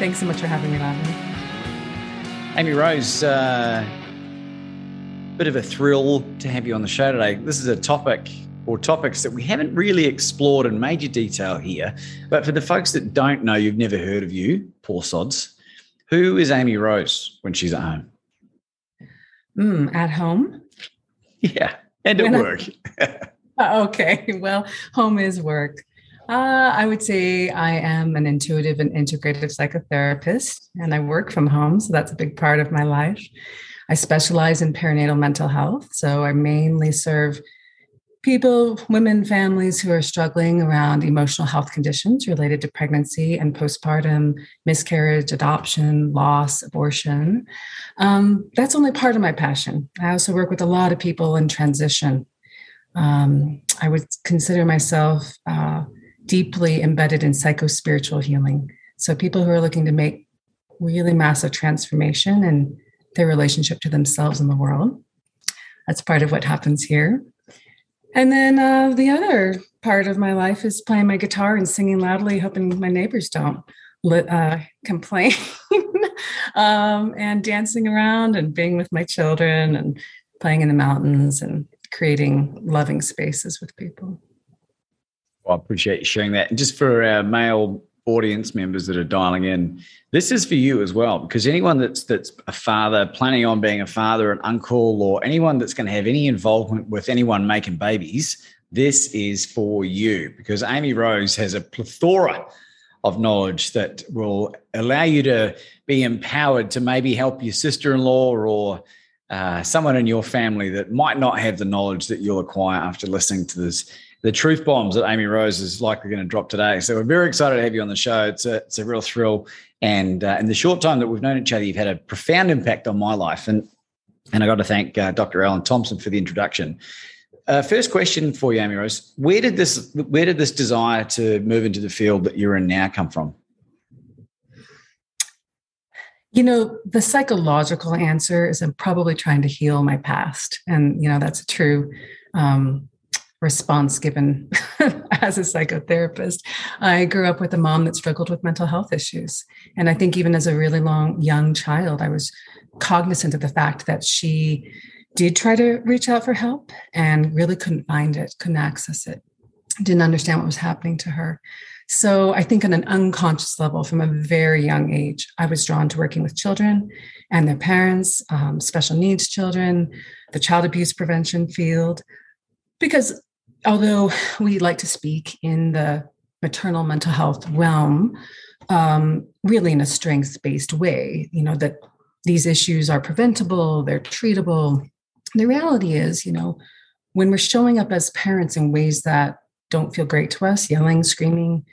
Thanks so much for having me, Laban. Amy Rose, uh, bit of a thrill to have you on the show today. This is a topic or topics that we haven't really explored in major detail here. But for the folks that don't know, you've never heard of you, poor sods. Who is Amy Rose when she's at home? Mm, at home? Yeah, and at when work. I, okay, well, home is work. Uh, I would say I am an intuitive and integrative psychotherapist, and I work from home. So that's a big part of my life. I specialize in perinatal mental health. So I mainly serve people, women, families who are struggling around emotional health conditions related to pregnancy and postpartum, miscarriage, adoption, loss, abortion. Um, that's only part of my passion. I also work with a lot of people in transition. Um, I would consider myself. Uh, deeply embedded in psycho spiritual healing. So, people who are looking to make really massive transformation in their relationship to themselves and the world. That's part of what happens here. And then uh, the other part of my life is playing my guitar and singing loudly, hoping my neighbors don't uh, complain, um, and dancing around and being with my children and playing in the mountains and creating loving spaces with people. I appreciate you sharing that. And just for our male audience members that are dialing in, this is for you as well, because anyone that's that's a father, planning on being a father, an uncle, or anyone that's going to have any involvement with anyone making babies, this is for you. Because Amy Rose has a plethora of knowledge that will allow you to be empowered to maybe help your sister-in-law or uh, someone in your family that might not have the knowledge that you'll acquire after listening to this the truth bombs that Amy Rose is likely going to drop today. So we're very excited to have you on the show. It's a, it's a real thrill. And uh, in the short time that we've known each other, you've had a profound impact on my life. And, and I got to thank uh, Dr. Alan Thompson for the introduction. Uh, first question for you, Amy Rose. Where did this where did this desire to move into the field that you're in now come from? You know, the psychological answer is I'm probably trying to heal my past. And, you know, that's a true um, response given as a psychotherapist. I grew up with a mom that struggled with mental health issues. And I think even as a really long young child, I was cognizant of the fact that she did try to reach out for help and really couldn't find it, couldn't access it, didn't understand what was happening to her. So I think on an unconscious level, from a very young age, I was drawn to working with children and their parents, um, special needs children, the child abuse prevention field, because although we like to speak in the maternal mental health realm, um, really in a strengths based way, you know, that these issues are preventable, they're treatable. The reality is, you know, when we're showing up as parents in ways that don't feel great to us, yelling, screaming,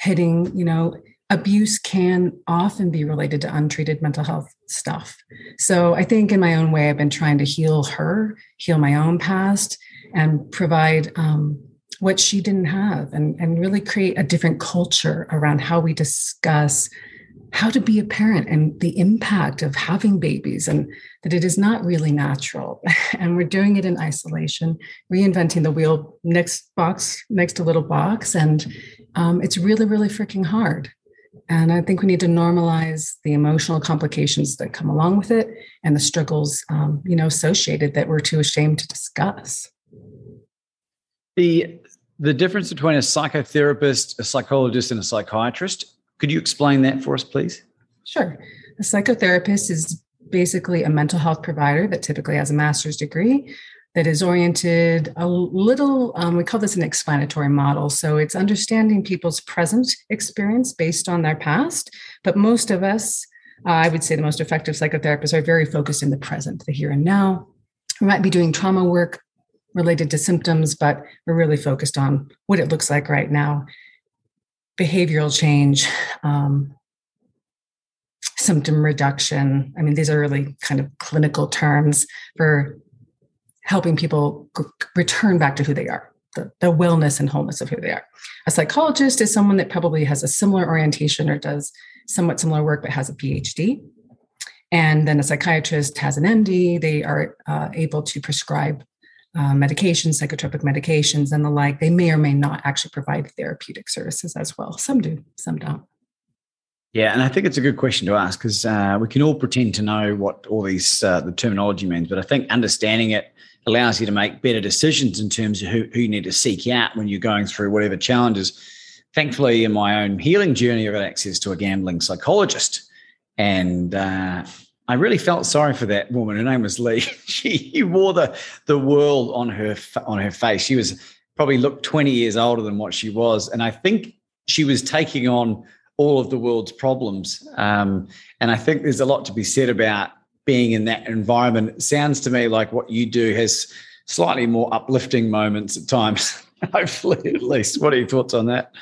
hitting, you know, abuse can often be related to untreated mental health stuff. So I think in my own way, I've been trying to heal her, heal my own past, and provide um, what she didn't have and, and really create a different culture around how we discuss how to be a parent and the impact of having babies and that it is not really natural. And we're doing it in isolation reinventing the wheel next box next to little box. And um, it's really really freaking hard. And i think we need to normalize the emotional complications that come along with it and the struggles um, you know associated that we're too ashamed to discuss the the difference between a psychotherapist, a psychologist, and a psychiatrist. Could you explain that for us, please? Sure. A psychotherapist is basically a mental health provider that typically has a master's degree that is oriented a little, um, we call this an explanatory model. So it's understanding people's present experience based on their past. But most of us, uh, I would say the most effective psychotherapists are very focused in the present, the here and now. We might be doing trauma work related to symptoms, but we're really focused on what it looks like right now behavioral change, um, symptom reduction. I mean, these are really kind of clinical terms for helping people g- return back to who they are, the, the wellness and wholeness of who they are. A psychologist is someone that probably has a similar orientation or does somewhat similar work but has a PhD. And then a psychiatrist has an MD. They are uh, able to prescribe uh, medications, psychotropic medications, and the like. They may or may not actually provide therapeutic services as well. Some do, some don't. Yeah, and I think it's a good question to ask because uh, we can all pretend to know what all these uh, the terminology means, but I think understanding it allows you to make better decisions in terms of who, who you need to seek out when you're going through whatever challenges. Thankfully, in my own healing journey, I got access to a gambling psychologist, and uh, I really felt sorry for that woman. Her name was Lee. she wore the the world on her on her face. She was probably looked 20 years older than what she was, and I think she was taking on all of the world's problems. Um, and I think there's a lot to be said about being in that environment. It sounds to me like what you do has slightly more uplifting moments at times, hopefully, at least. What are your thoughts on that?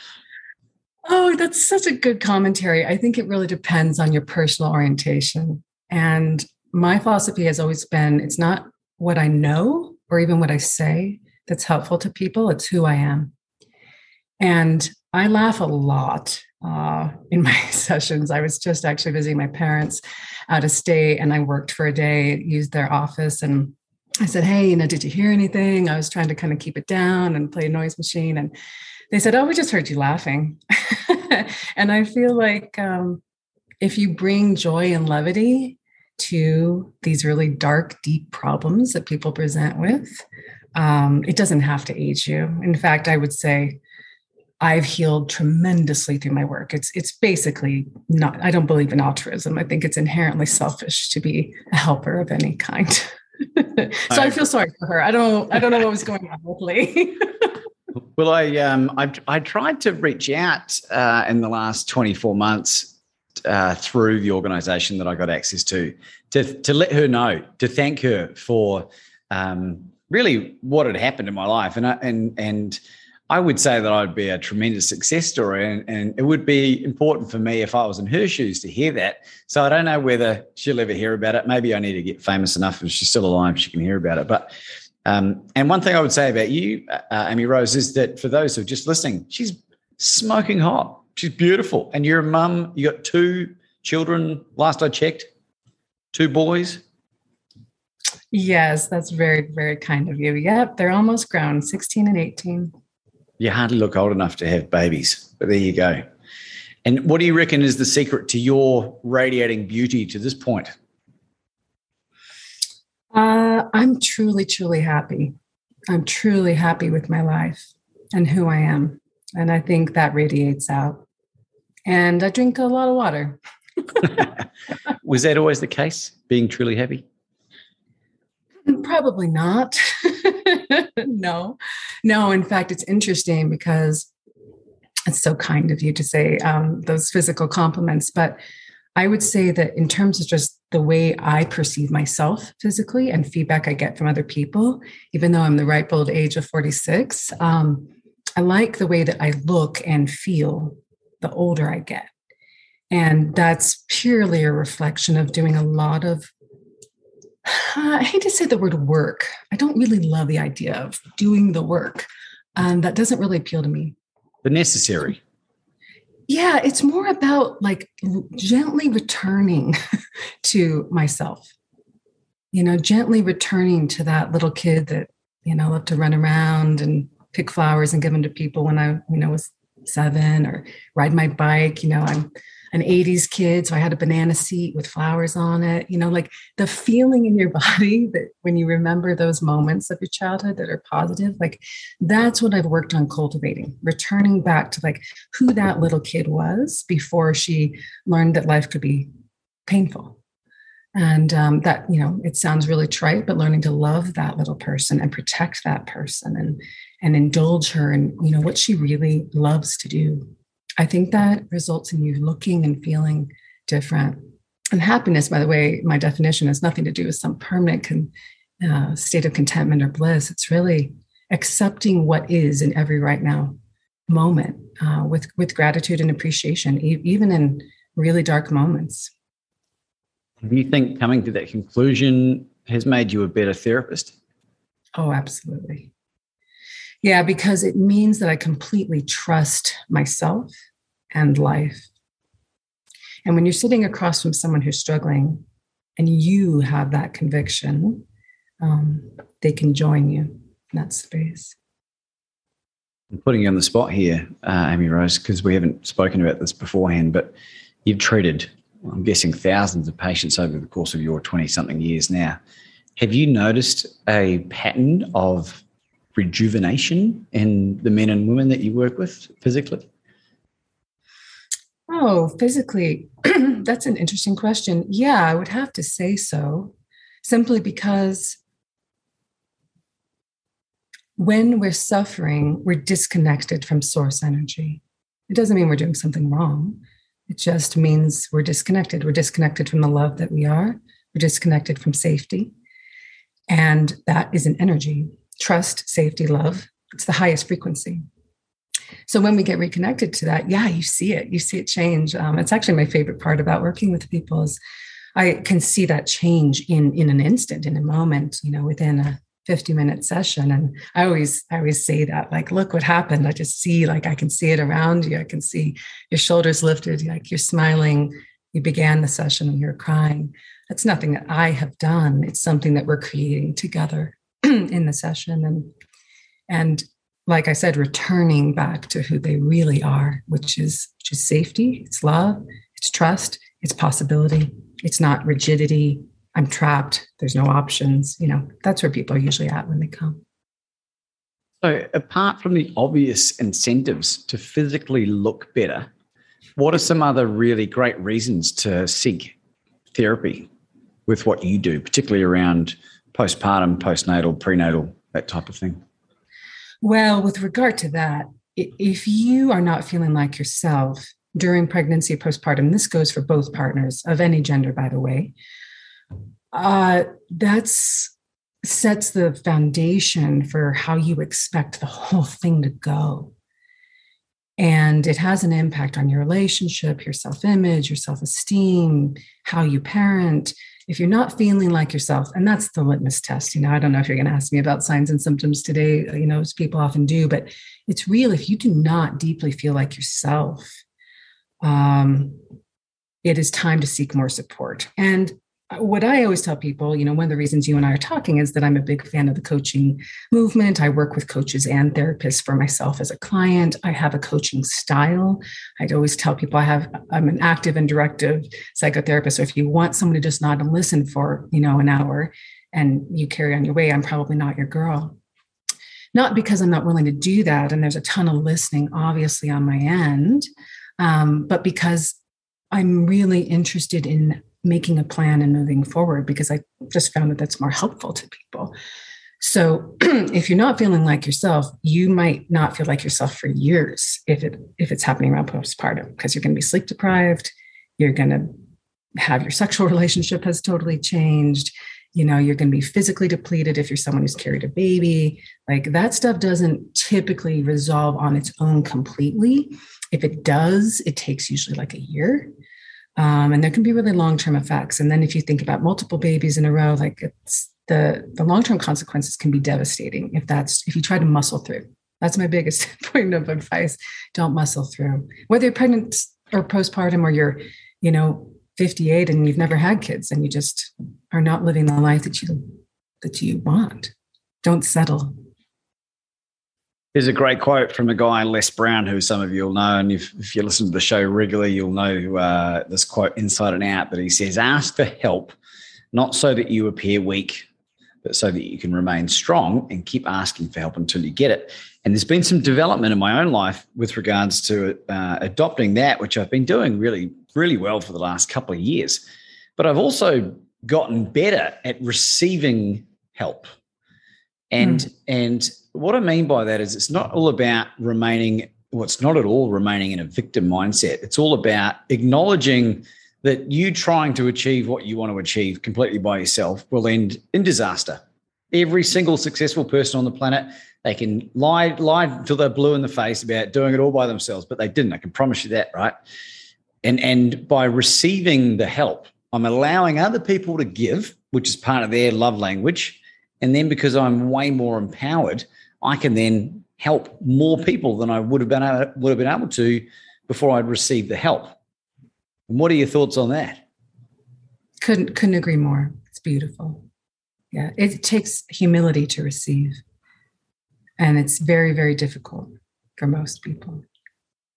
Oh, that's such a good commentary. I think it really depends on your personal orientation. And my philosophy has always been it's not what I know or even what I say that's helpful to people, it's who I am. And I laugh a lot uh, in my sessions. I was just actually visiting my parents out of state and I worked for a day, used their office and I said, Hey, you know, did you hear anything? I was trying to kind of keep it down and play a noise machine. And they said, Oh, we just heard you laughing. and I feel like um, if you bring joy and levity to these really dark, deep problems that people present with, um, it doesn't have to age you. In fact, I would say I've healed tremendously through my work. It's it's basically not. I don't believe in altruism. I think it's inherently selfish to be a helper of any kind. so I, I, feel sorry for her. I don't. I don't know what was going on with Lee. well, I um I I tried to reach out uh, in the last twenty four months uh, through the organisation that I got access to to to let her know to thank her for um really what had happened in my life and I, and and I would say that I'd be a tremendous success story, and, and, it would be important for me if I was in her shoes to hear that. So I don't know whether she'll ever hear about it. Maybe I need to get famous enough if she's still alive, she can hear about it. But um, and one thing I would say about you, uh Amy Rose, is that for those who are just listening, she's smoking hot. She's beautiful, and you're a mum. You got two children. Last I checked, two boys. Yes, that's very, very kind of you. Yep, they're almost grown, 16 and 18 you hardly look old enough to have babies, but there you go. And what do you reckon is the secret to your radiating beauty to this point? Uh, I'm truly, truly happy. I'm truly happy with my life and who I am. And I think that radiates out. And I drink a lot of water. Was that always the case, being truly happy? Probably not. no, no. In fact, it's interesting because it's so kind of you to say um, those physical compliments. But I would say that in terms of just the way I perceive myself physically and feedback I get from other people, even though I'm the ripe old age of 46, um, I like the way that I look and feel the older I get. And that's purely a reflection of doing a lot of I hate to say the word work. I don't really love the idea of doing the work. Um, that doesn't really appeal to me. The necessary. Yeah, it's more about like gently returning to myself. You know, gently returning to that little kid that, you know, loved to run around and pick flowers and give them to people when I, you know, was seven or ride my bike. You know, I'm an 80s kid. So I had a banana seat with flowers on it. You know, like the feeling in your body that when you remember those moments of your childhood that are positive, like that's what I've worked on cultivating, returning back to like who that little kid was before she learned that life could be painful. And um, that, you know, it sounds really trite, but learning to love that little person and protect that person and and indulge her in, you know, what she really loves to do. I think that results in you looking and feeling different. And happiness, by the way, my definition has nothing to do with some permanent con, uh, state of contentment or bliss. It's really accepting what is in every right now moment uh, with with gratitude and appreciation, e- even in really dark moments. Do you think coming to that conclusion has made you a better therapist? Oh, absolutely. Yeah, because it means that I completely trust myself and life. And when you're sitting across from someone who's struggling and you have that conviction, um, they can join you in that space. I'm putting you on the spot here, uh, Amy Rose, because we haven't spoken about this beforehand, but you've treated, I'm guessing, thousands of patients over the course of your 20 something years now. Have you noticed a pattern of rejuvenation in the men and women that you work with physically? Oh, physically, that's an interesting question. Yeah, I would have to say so, simply because when we're suffering, we're disconnected from source energy. It doesn't mean we're doing something wrong. It just means we're disconnected. We're disconnected from the love that we are. We're disconnected from safety. And that is an energy trust, safety, love. It's the highest frequency. So when we get reconnected to that, yeah, you see it. You see it change. Um, it's actually my favorite part about working with people is I can see that change in in an instant, in a moment. You know, within a 50 minute session and i always i always say that like look what happened i just see like i can see it around you i can see your shoulders lifted like you're smiling you began the session and you're crying that's nothing that i have done it's something that we're creating together in the session and and like i said returning back to who they really are which is which is safety it's love it's trust it's possibility it's not rigidity I'm trapped. There's no options. You know, that's where people are usually at when they come. So, apart from the obvious incentives to physically look better, what are some other really great reasons to seek therapy with what you do, particularly around postpartum, postnatal, prenatal, that type of thing? Well, with regard to that, if you are not feeling like yourself during pregnancy, postpartum, this goes for both partners of any gender, by the way, uh, sets the foundation for how you expect the whole thing to go. And it has an impact on your relationship, your self image, your self esteem, how you parent. If you're not feeling like yourself, and that's the litmus test, you know, I don't know if you're going to ask me about signs and symptoms today, you know, as people often do, but it's real. If you do not deeply feel like yourself, um, it is time to seek more support. And what I always tell people, you know, one of the reasons you and I are talking is that I'm a big fan of the coaching movement. I work with coaches and therapists for myself as a client. I have a coaching style. I'd always tell people I have I'm an active and directive psychotherapist. So if you want someone to just nod and listen for, you know, an hour and you carry on your way, I'm probably not your girl. Not because I'm not willing to do that, and there's a ton of listening, obviously, on my end, um, but because I'm really interested in making a plan and moving forward because I just found that that's more helpful to people. So if you're not feeling like yourself, you might not feel like yourself for years if it if it's happening around postpartum because you're going to be sleep deprived, you're going to have your sexual relationship has totally changed, you know, you're going to be physically depleted if you're someone who's carried a baby. Like that stuff doesn't typically resolve on its own completely. If it does, it takes usually like a year. Um, and there can be really long-term effects. And then if you think about multiple babies in a row, like it's the the long-term consequences can be devastating if that's if you try to muscle through. That's my biggest point of advice. Don't muscle through. Whether you're pregnant or postpartum or you're, you know, 58 and you've never had kids and you just are not living the life that you that you want. Don't settle. There's a great quote from a guy, Les Brown, who some of you will know. And if, if you listen to the show regularly, you'll know uh, this quote inside and out. But he says, Ask for help, not so that you appear weak, but so that you can remain strong and keep asking for help until you get it. And there's been some development in my own life with regards to uh, adopting that, which I've been doing really, really well for the last couple of years. but I've also gotten better at receiving help. And mm. and what I mean by that is it's not all about remaining well, not at all remaining in a victim mindset. It's all about acknowledging that you trying to achieve what you want to achieve completely by yourself will end in disaster. Every single successful person on the planet, they can lie lie till they're blue in the face about doing it all by themselves, but they didn't. I can promise you that, right? And and by receiving the help, I'm allowing other people to give, which is part of their love language. And then because I'm way more empowered, I can then help more people than I would have been able, would have been able to before I'd received the help. And what are your thoughts on that? Couldn't couldn't agree more. It's beautiful. Yeah, it takes humility to receive, and it's very very difficult for most people.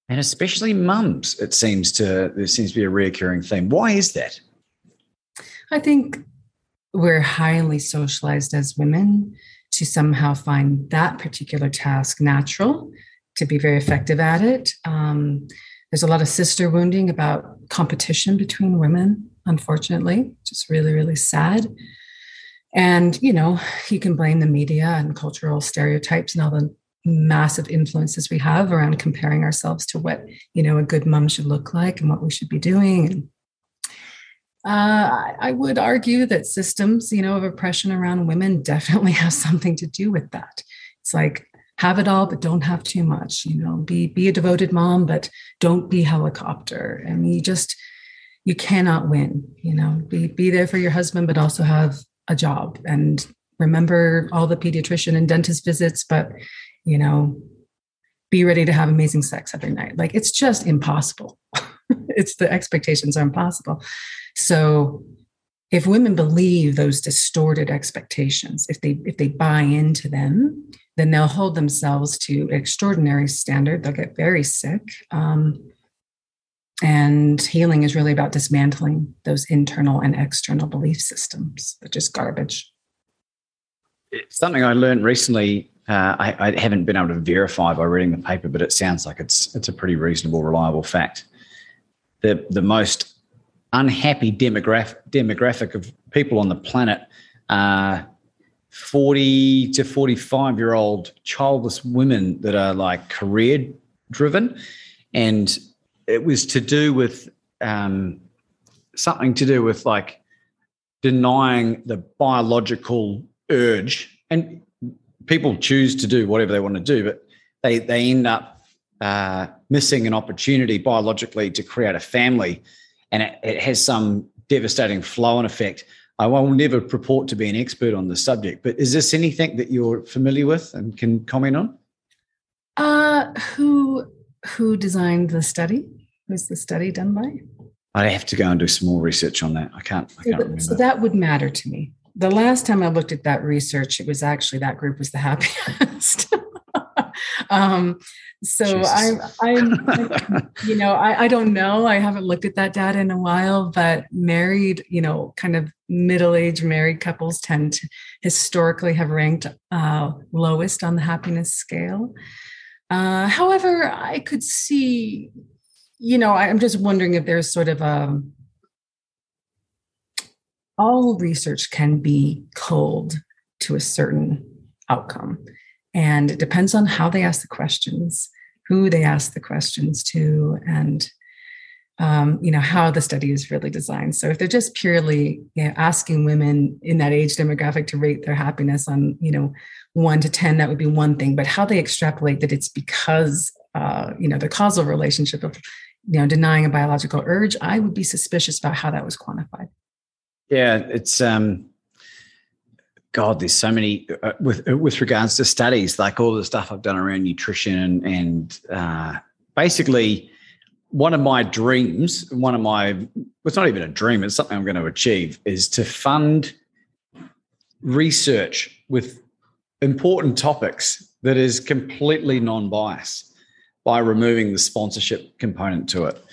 And especially mums, it seems to there seems to be a reoccurring theme. Why is that? I think we're highly socialized as women to somehow find that particular task natural, to be very effective at it. Um, there's a lot of sister wounding about competition between women, unfortunately, just really, really sad. And, you know, you can blame the media and cultural stereotypes and all the massive influences we have around comparing ourselves to what, you know, a good mom should look like and what we should be doing. And uh, I would argue that systems, you know, of oppression around women definitely have something to do with that. It's like have it all but don't have too much you know be be a devoted mom but don't be helicopter. I mean, you just you cannot win you know. Be be there for your husband but also have a job. And remember all the pediatrician and dentist visits but you know be ready to have amazing sex every night. Like it's just impossible it's the expectations are impossible so if women believe those distorted expectations if they if they buy into them then they'll hold themselves to extraordinary standard. They'll get very sick. Um, and healing is really about dismantling those internal and external belief systems, which is garbage. It's something I learned recently. Uh, I, I, haven't been able to verify by reading the paper, but it sounds like it's it's a pretty reasonable, reliable fact. The the most unhappy demographic demographic of people on the planet are 40 to 45 year old childless women that are like career driven. And it was to do with um, something to do with like denying the biological urge. And people choose to do whatever they want to do, but they, they end up uh, missing an opportunity biologically to create a family. And it, it has some devastating flow and effect I will never purport to be an expert on the subject, but is this anything that you're familiar with and can comment on? Uh, who who designed the study? Was the study done by? I have to go and do some more research on that. I can't. I can't so, remember. So that would matter to me. The last time I looked at that research, it was actually that group was the happiest. um, so I, I, you know, I, I don't know. I haven't looked at that data in a while, but married, you know, kind of middle-aged married couples tend to historically have ranked uh, lowest on the happiness scale. Uh, however, I could see, you know, I'm just wondering if there's sort of a all research can be cold to a certain outcome. And it depends on how they ask the questions, who they ask the questions to, and um, you know how the study is really designed. So if they're just purely you know, asking women in that age demographic to rate their happiness on you know one to ten, that would be one thing. But how they extrapolate that it's because uh, you know the causal relationship of you know denying a biological urge, I would be suspicious about how that was quantified. Yeah, it's um, God, there's so many uh, with uh, with regards to studies, like all the stuff I've done around nutrition and uh, basically one of my dreams, one of my it's not even a dream, it's something I'm going to achieve, is to fund research with important topics that is completely non-biased by removing the sponsorship component to it.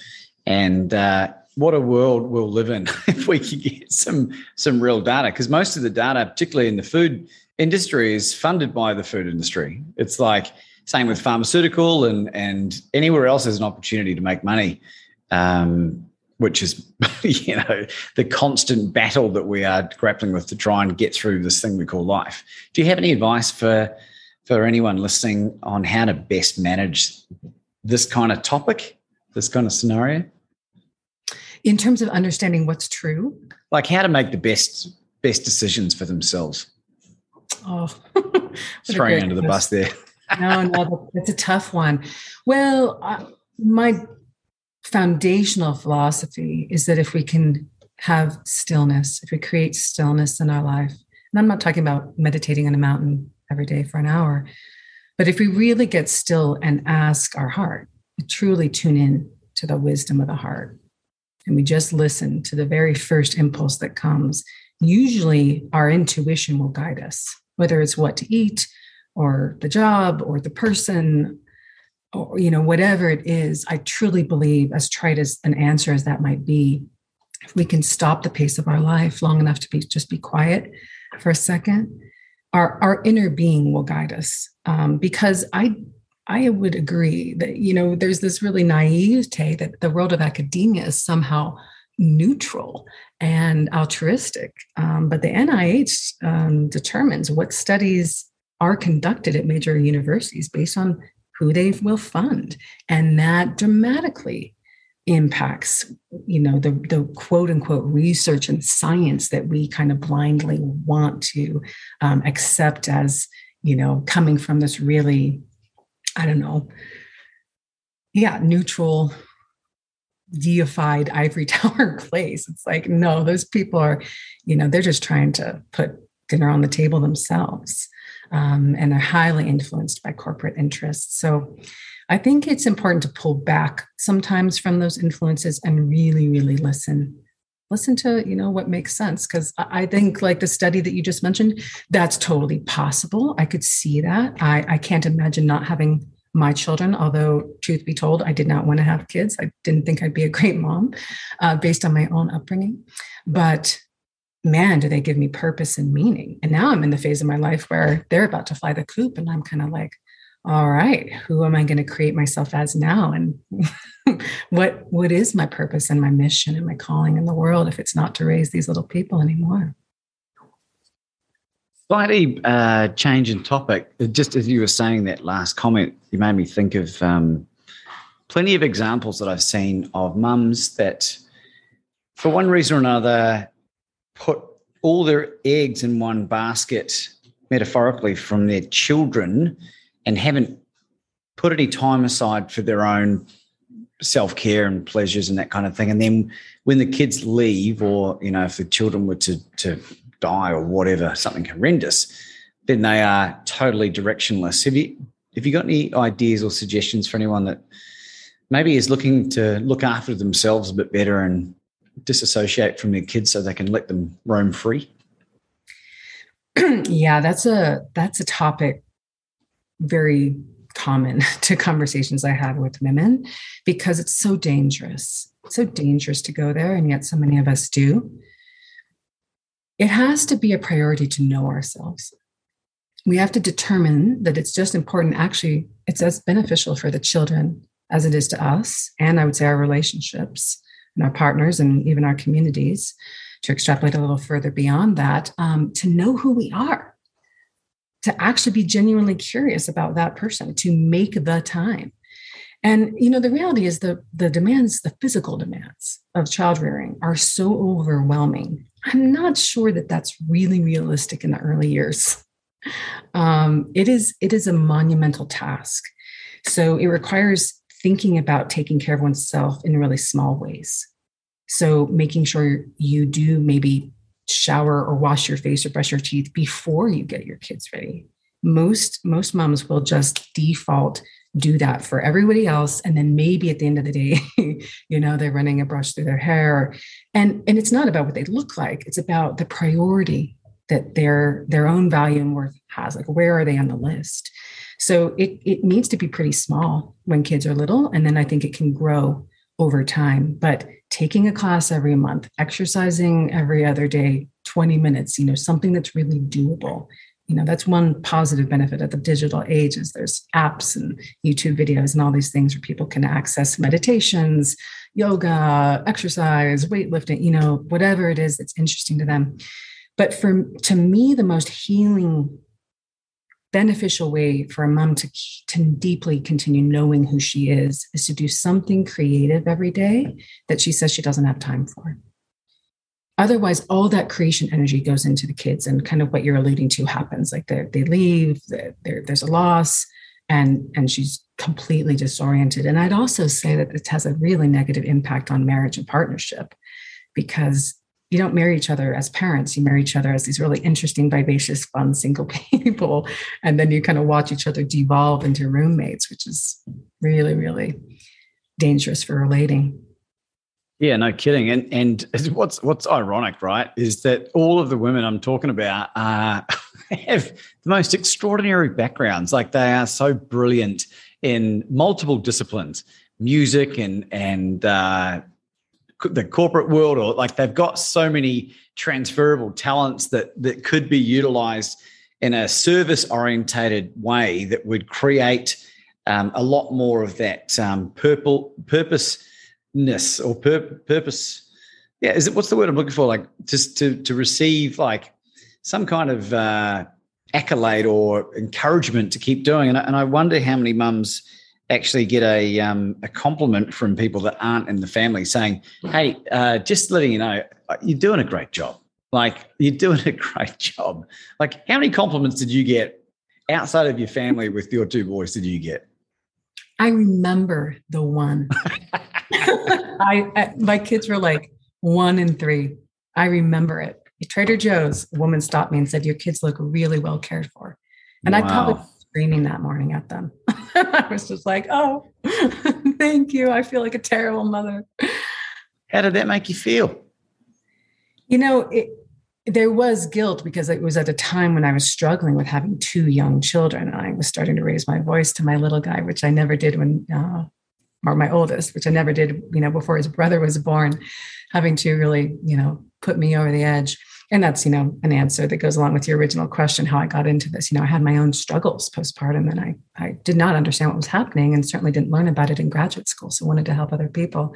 And uh, what a world we'll live in if we can get some some real data because most of the data particularly in the food industry is funded by the food industry it's like same with pharmaceutical and and anywhere else there's an opportunity to make money um, which is you know the constant battle that we are grappling with to try and get through this thing we call life. Do you have any advice for for anyone listening on how to best manage this kind of topic, this kind of scenario? In terms of understanding what's true, like how to make the best best decisions for themselves. Oh, throwing under the bus there. no, no, that's a tough one. Well, uh, my foundational philosophy is that if we can have stillness, if we create stillness in our life, and I'm not talking about meditating on a mountain every day for an hour, but if we really get still and ask our heart, truly tune in to the wisdom of the heart, and we just listen to the very first impulse that comes, usually our intuition will guide us, whether it's what to eat or the job or the person or you know whatever it is. I truly believe as trite as an answer as that might be if we can stop the pace of our life long enough to be just be quiet for a second our our inner being will guide us. Um, because i i would agree that you know there's this really naivete that the world of academia is somehow neutral and altruistic um, but the nih um, determines what studies are conducted at major universities based on who they will fund. And that dramatically impacts you know the, the quote unquote research and science that we kind of blindly want to um, accept as you know coming from this really i don't know yeah neutral deified ivory tower place it's like no those people are you know they're just trying to put dinner on the table themselves um, and they're highly influenced by corporate interests. So I think it's important to pull back sometimes from those influences and really, really listen. Listen to you know what makes sense because I think like the study that you just mentioned, that's totally possible. I could see that. I, I can't imagine not having my children. Although, truth be told, I did not want to have kids. I didn't think I'd be a great mom uh, based on my own upbringing. But man, do they give me purpose and meaning? And now I'm in the phase of my life where they're about to fly the coop, and I'm kind of like, all right, who am I going to create myself as now? And what what is my purpose and my mission and my calling in the world if it's not to raise these little people anymore? Slightly uh, change in topic. Just as you were saying that last comment, you made me think of um, plenty of examples that I've seen of mums that, for one reason or another, put all their eggs in one basket, metaphorically, from their children and haven't put any time aside for their own self care and pleasures and that kind of thing. And then when the kids leave, or you know, if the children were to to die or whatever, something horrendous, then they are totally directionless. Have you have you got any ideas or suggestions for anyone that maybe is looking to look after themselves a bit better and disassociate from their kids so they can let them roam free? yeah, that's a that's a topic very common to conversations I have with women because it's so dangerous. It's so dangerous to go there, and yet so many of us do. It has to be a priority to know ourselves. We have to determine that it's just important. Actually, it's as beneficial for the children as it is to us, and I would say our relationships and our partners and even our communities to extrapolate a little further beyond that um, to know who we are to actually be genuinely curious about that person to make the time. And you know the reality is the the demands the physical demands of child rearing are so overwhelming. I'm not sure that that's really realistic in the early years. Um, it is it is a monumental task. So it requires thinking about taking care of oneself in really small ways. So making sure you do maybe shower or wash your face or brush your teeth before you get your kids ready. Most most moms will just default do that for everybody else and then maybe at the end of the day you know they're running a brush through their hair and and it's not about what they look like it's about the priority that their their own value and worth has like where are they on the list so it, it needs to be pretty small when kids are little. And then I think it can grow over time. But taking a class every month, exercising every other day, 20 minutes, you know, something that's really doable. You know that's one positive benefit of the digital age is there's apps and youtube videos and all these things where people can access meditations yoga exercise weightlifting you know whatever it is that's interesting to them. But for to me the most healing beneficial way for a mom to, to deeply continue knowing who she is is to do something creative every day that she says she doesn't have time for. Otherwise all that creation energy goes into the kids and kind of what you're alluding to happens. Like they leave there's a loss and and she's completely disoriented. And i'd also say that this has a really negative impact on marriage and partnership because you don't marry each other as parents you marry each other as these really interesting vivacious fun single people and then you kind of watch each other devolve into roommates which is really really dangerous for relating yeah, no kidding. And and what's what's ironic, right, is that all of the women I'm talking about uh, have the most extraordinary backgrounds. Like they are so brilliant in multiple disciplines, music and and uh, the corporate world, or like they've got so many transferable talents that that could be utilized in a service orientated way that would create um, a lot more of that um, purple purpose ness or pur- purpose. Yeah, is it what's the word I'm looking for? Like just to to receive like some kind of uh, accolade or encouragement to keep doing. And I, and I wonder how many mums actually get a um, a compliment from people that aren't in the family saying, "Hey, uh, just letting you know, you're doing a great job. Like you're doing a great job. Like how many compliments did you get outside of your family with your two boys? Did you get?" I remember the one. I, I, my kids were like one and three. I remember it. At Trader Joe's, a woman stopped me and said, "Your kids look really well cared for," and wow. I probably was screaming that morning at them. I was just like, "Oh, thank you. I feel like a terrible mother." How did that make you feel? You know, it, there was guilt because it was at a time when I was struggling with having two young children. I was starting to raise my voice to my little guy, which I never did when, uh, or my oldest, which I never did, you know, before his brother was born, having to really, you know, put me over the edge. And that's, you know, an answer that goes along with your original question, how I got into this. You know, I had my own struggles postpartum and I, I did not understand what was happening and certainly didn't learn about it in graduate school. So wanted to help other people.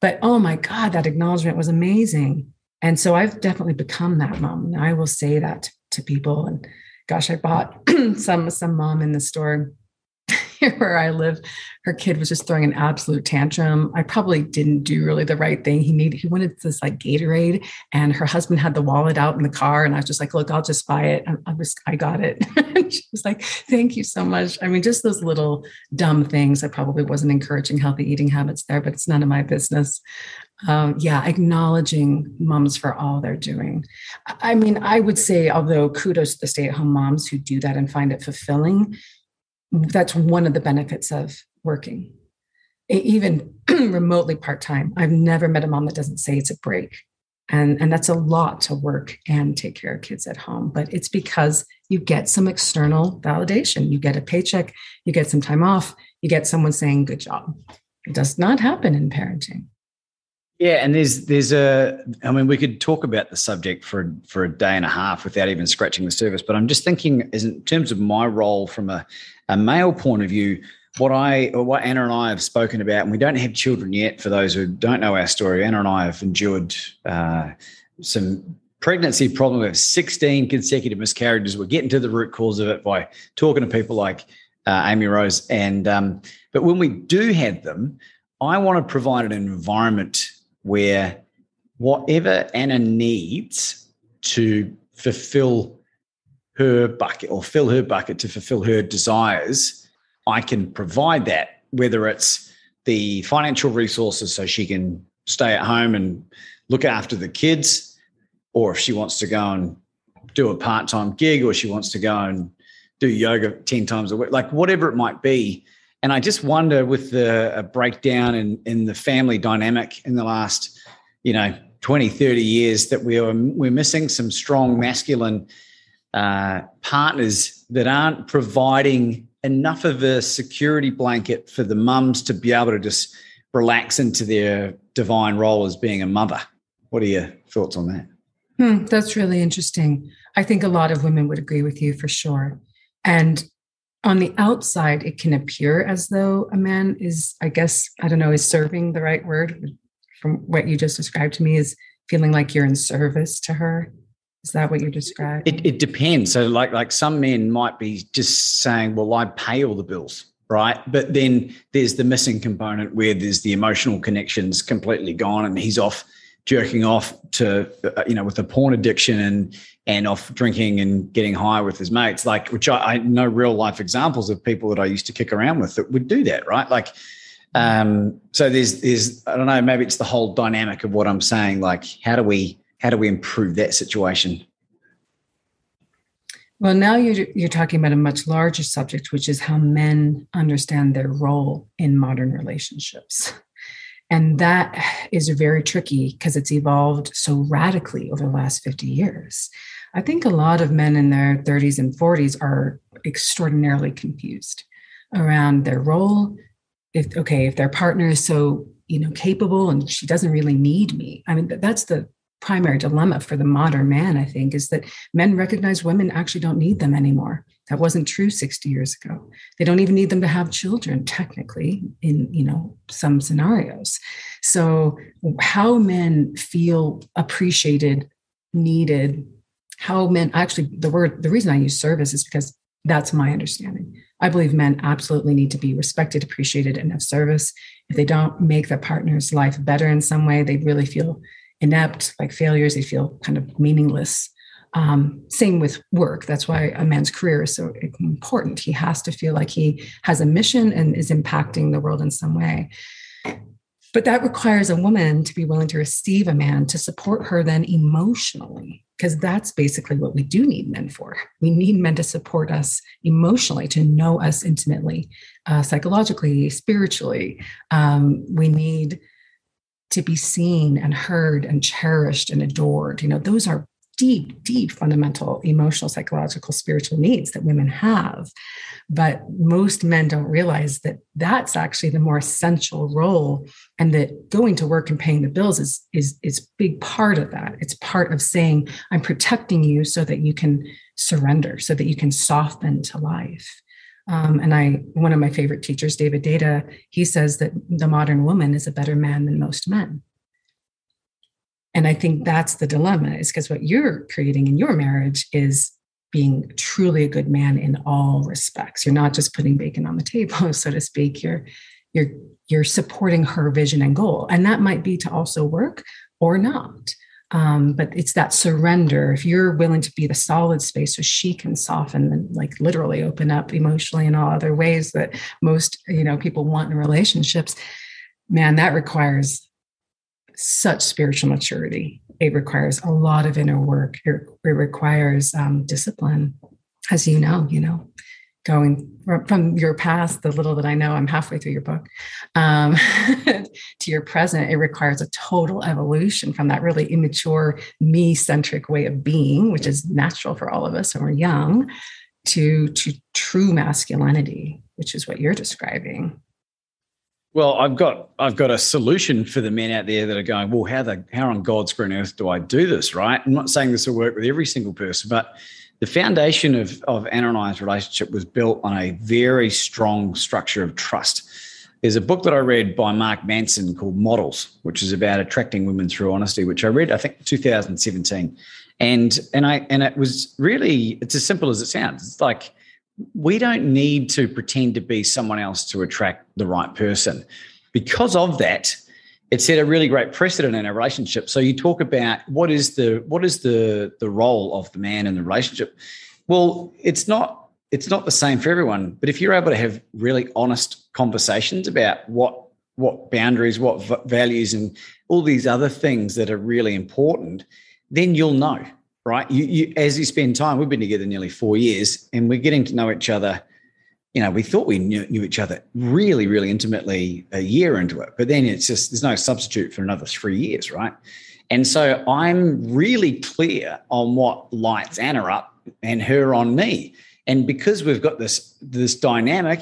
But oh my God, that acknowledgement was amazing and so I've definitely become that mom. I will say that to people. And gosh, I bought some some mom in the store here where I live, her kid was just throwing an absolute tantrum. I probably didn't do really the right thing. He needed, he wanted this like Gatorade, and her husband had the wallet out in the car, and I was just like, "Look, I'll just buy it. I, I was, I got it." she was like, "Thank you so much." I mean, just those little dumb things. I probably wasn't encouraging healthy eating habits there, but it's none of my business. Um, yeah, acknowledging moms for all they're doing. I mean, I would say, although kudos to the stay-at-home moms who do that and find it fulfilling, that's one of the benefits of working. Even remotely part-time i've never met a mom that doesn't say it's a break. And and that's a lot to work and take care of kids at home but it's because you get some external validation. You get a paycheck you get some time off you get someone saying good job. It does not happen in parenting yeah, and there's there's a I mean we could talk about the subject for for a day and a half without even scratching the surface, but I'm just thinking as in terms of my role from a, a male point of view, what I what Anna and I have spoken about, and we don't have children yet. For those who don't know our story, Anna and I have endured uh, some pregnancy problem with 16 consecutive miscarriages. We're getting to the root cause of it by talking to people like uh, Amy Rose, and um, but when we do have them, I want to provide an environment where whatever Anna needs to fulfill her bucket or fill her bucket to fulfill her desires, I can provide that, whether it's the financial resources so she can stay at home and look after the kids, or if she wants to go and do a part time gig, or she wants to go and do yoga 10 times a week, like whatever it might be. And I just wonder with the breakdown in, in the family dynamic in the last, you know, 20, 30 years that we are, we're missing some strong masculine uh, partners that aren't providing enough of a security blanket for the mums to be able to just relax into their divine role as being a mother. What are your thoughts on that? Hmm, that's really interesting. I think a lot of women would agree with you for sure. And on the outside, it can appear as though a man is, I guess, I don't know, is serving the right word from what you just described to me is feeling like you're in service to her. Is that what you described? It, it depends. So, like, like some men might be just saying, "Well, I pay all the bills." right? But then there's the missing component where there's the emotional connections completely gone, and he's off jerking off to uh, you know with a porn addiction and and off drinking and getting high with his mates like which I, I, know real life examples of people that i used to kick around with that would do that right? Like um so there's there's i don't know maybe it's the whole dynamic of what i'm saying like how do we how do we improve that situation? Well now you're you're talking about a much larger subject which is how men understand their role in modern relationships and that is very tricky because it's evolved so radically over the last 50 years. I think a lot of men in their 30s and 40s are extraordinarily confused around their role. If okay, if their partner is so you know capable and she doesn't really need me. I mean, that's the primary dilemma for the modern man. I think is that men recognize women actually don't need them anymore. That wasn't true 60 years ago. They don't even need them to have children, technically, in you know some scenarios. So how men feel appreciated, needed, how men actually the word the reason I use service is because that's my understanding. I believe men absolutely need to be respected, appreciated, and of service. If they don't make their partner's life better in some way, they really feel inept, like failures. They feel kind of meaningless. Um, same with work. That's why a man's career is so important. He has to feel like he has a mission and is impacting the world in some way. But that requires a woman to be willing to receive a man to support her then emotionally, because that's basically what we do need men for. We need men to support us emotionally, to know us intimately, uh, psychologically, spiritually. Um, we need to be seen and heard and cherished and adored. You know, those are deep, deep fundamental emotional, psychological, spiritual needs that women have. But most men don't realize that that's actually the more essential role, and that going to work and paying the bills is is is big part of that. It's part of saying, "I'm protecting you so that you can surrender, so that you can soften to life." Um, and I, one of my favorite teachers, David Deida, he says that the modern woman is a better man than most men. And I think that's the dilemma, is because what you're creating in your marriage is being truly a good man in all respects. You're not just putting bacon on the table, so to speak. You're you're you're supporting her vision and goal, and that might be to also work or not. Um, but it's that surrender. If you're willing to be the solid space so she can soften and like literally open up emotionally in all other ways that most you know people want in relationships, man, that requires such spiritual maturity. It requires a lot of inner work. It, requires um, discipline, as you know. You know, going from your past, the little that I know, I'm halfway through your book, um, to your present. It requires a total evolution from that really immature, me-centric way of being, which is natural for all of us when we're young, to to true masculinity, which is what you're describing. Well, I've got I've got a solution for the men out there that are going, well, how the how on God's green earth do I do this? Right? I'm not saying this will work with every single person, but the foundation of of Anna and I's relationship was built on a very strong structure of trust. There's a book that I read by Mark Manson called Models, which is about attracting women through honesty, which I read I think 2017, and and I and it was really it's as simple as it sounds. It's like we don't need to pretend to be someone else to attract the right person. Because of that, it set a really great precedent in a relationship. So you talk about what is the what is the the role of the man in the relationship? Well, it's not it's not the same for everyone, but if you're able to have really honest conversations about what what boundaries, what v- values, and all these other things that are really important, then you'll know right? You, you, as you spend time, we've been together nearly four years, and we're getting to know each other. You know, we thought we knew, knew each other really, really intimately a year into it, but then it's just there's no substitute for another three years, right? And so I'm really clear on what lights Anna up and her on me. And because we've got this this dynamic,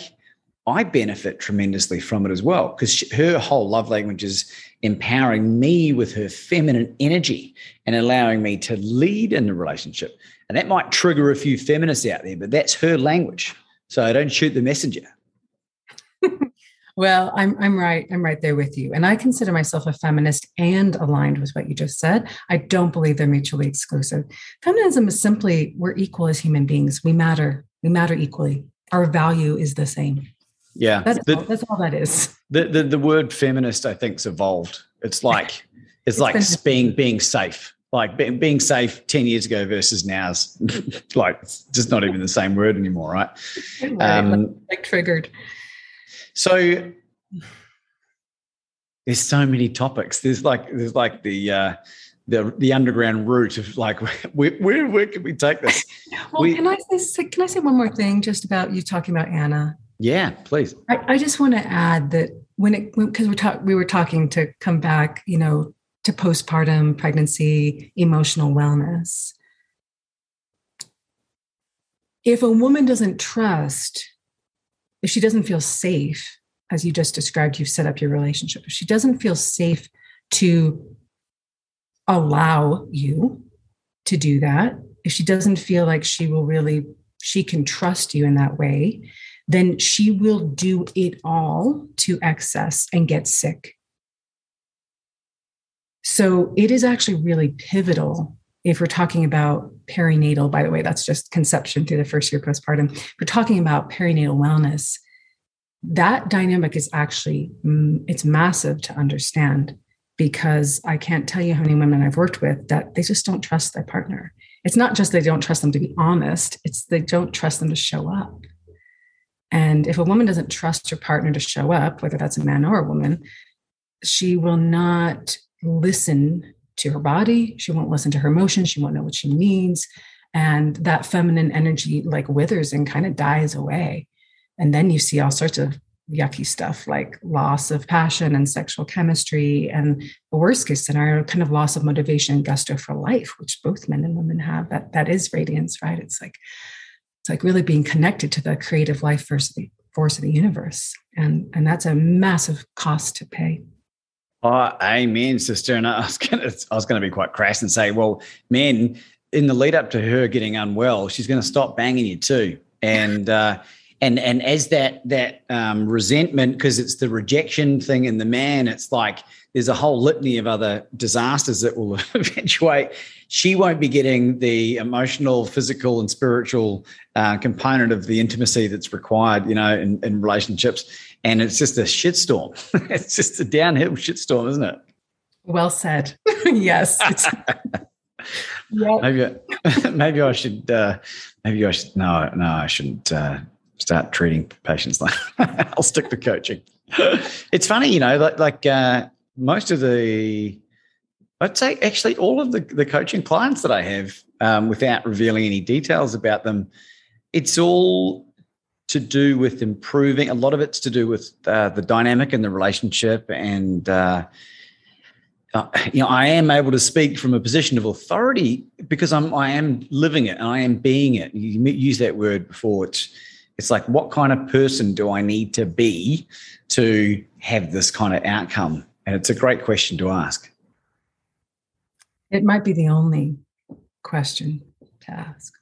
I benefit tremendously from it as well because her whole love language is empowering me with her feminine energy and allowing me to lead in the relationship. And that might trigger a few feminists out there, but that's her language. So I don't shoot the messenger. well, I'm I'm right. I'm right there with you. And I consider myself a feminist and aligned with what you just said. I don't believe they're mutually exclusive. Feminism is simply we're equal as human beings. We matter. We matter equally. Our value is the same. Yeah. That's, the, all, that's all that is. The, the the word feminist, I think, has evolved. It's like it's, it's like being being safe like being safe 10 years ago versus now is like just not even the same word anymore right, right. Um, like triggered. so there's so many topics. There's like there's like the uh the the underground route of like where where, where can we take this? Well we, can i say can i say one more thing just about you talking about anna? Yeah please. I, I just want to add that when it because we're talk, we were talking to come back you know to postpartum pregnancy emotional wellness. If a woman doesn't trust, if she doesn't feel safe, as you just described, you've set up your relationship, if she doesn't feel safe to allow you to do that, if she doesn't feel like she will really, she can trust you in that way, then she will do it all to excess and get sick so it is actually really pivotal if we're talking about perinatal, by the way, that's just conception through the first year postpartum. We're talking about perinatal wellness. That dynamic is actually mm, it's massive to understand because I can't tell you how many women I've worked with that they just don't trust their partner. It's not just they don't trust them to be honest, it's they don't trust them to show up. And if a woman doesn't trust her partner to show up, whether that's a man or a woman, she will not listen to her body. She won't listen to her emotions. She won't know what she needs. And that feminine energy like withers and kind of dies away. And then you see all sorts of yucky stuff like loss of passion and sexual chemistry. And the worst case scenario, kind of loss of motivation, gusto for life, which both men and women have. That that is radiance, right? It's like it's like really being connected to the creative life force of the force of the universe. And and that's a massive cost to pay. Oh, amen, sister. And I was gonna, I was gonna be quite crass and say, well, man, in the lead up to her getting unwell, she's going to stop banging you too. And uh, and and as that that um, resentment, because it's the rejection thing in the man, it's like there's a whole litany of other disasters that will eventuate. She won't be getting the emotional, physical, and spiritual uh, component of the intimacy that's required, you know, in, in relationships and it's just a shitstorm. it's just a downhill shitstorm, isn't it? Well said. yes. yep. Maybe, maybe I should. Uh, maybe I should. No, no, I shouldn't uh, start treating patients like. I'll stick to coaching. it's funny, you know, like like uh, most of the. I'd say actually all of the, the coaching clients that I have, um, without revealing any details about them, it's all to do with improving. A lot of it's to do with uh, the dynamic and the relationship, and uh, uh, you know, I am able to speak from a position of authority because I'm I am living it and I am being it. You use that word before. It's it's like what kind of person do I need to be to have this kind of outcome? And it's a great question to ask. It might be the only question to ask.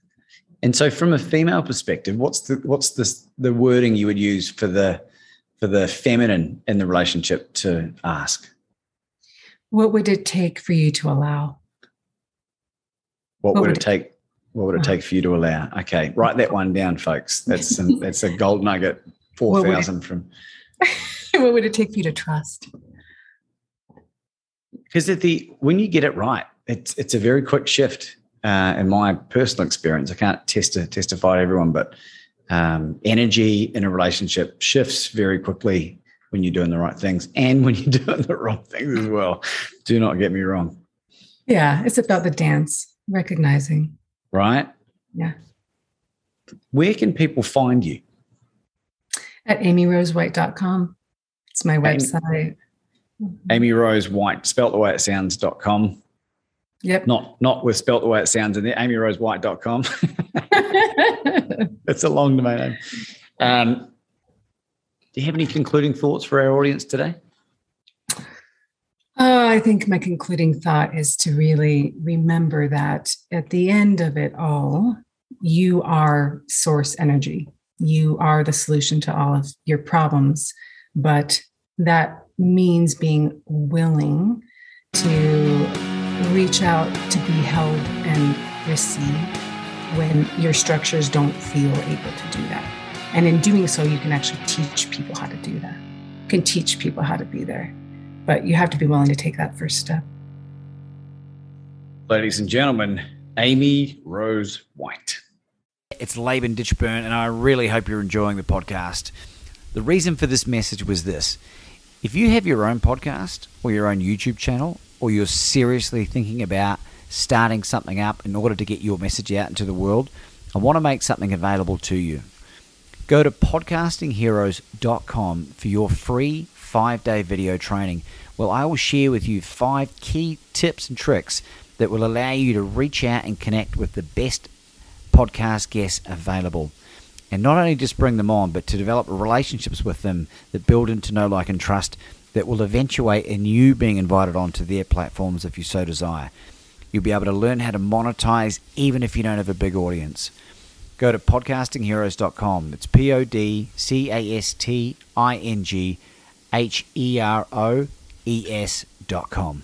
And so, from a female perspective, what's the what's the the wording you would use for the for the feminine in the relationship to ask? What would it take for you to allow? What, what would, it take? What would it take for you to allow? Okay, write that one down, folks. That's a, that's a gold nugget. Four thousand from. what would it take for you to trust? Because at the when you get it right, it's it's a very quick shift uh, in my personal experience, I can't test testify to everyone, but um, energy in a relationship shifts very quickly when you're doing the right things and when you're doing the wrong things as well. Do not get me wrong. Yeah, it's about the dance, recognizing. Right? Yeah. Where can people find you? At amyrosewhite.com. It's my website. Amy Rose White, spelt the way it sounds.com. Yep. Not not with spelt the way it sounds in the amyrosewhite.com. it's a long domain name. Um, Do you have any concluding thoughts for our audience today? Uh, I think my concluding thought is to really remember that at the end of it all, you are source energy. You are the solution to all of your problems. But that means being willing to reach out to be held and receive when your structures don't feel able to do that. And in doing so, you can actually teach people how to do that. You can teach people how to be there. But you have to be willing to take that first step. Ladies and gentlemen, Amy Rose White. It's Laban Ditchburn, and I really hope you're enjoying the podcast. The reason for this message was this if you have your own podcast or your own YouTube channel, or you're seriously thinking about starting something up in order to get your message out into the world, I want to make something available to you. Go to podcastingheroes.com for your free five day video training. Well, I will share with you five key tips and tricks that will allow you to reach out and connect with the best podcast guests available. And not only just bring them on, but to develop relationships with them that build into know, like, and trust that will eventuate in you being invited onto their platforms if you so desire. You'll be able to learn how to monetize even if you don't have a big audience. Go to podcastingheroes.com. It's P O D C A S T I N G H E R O E S.com.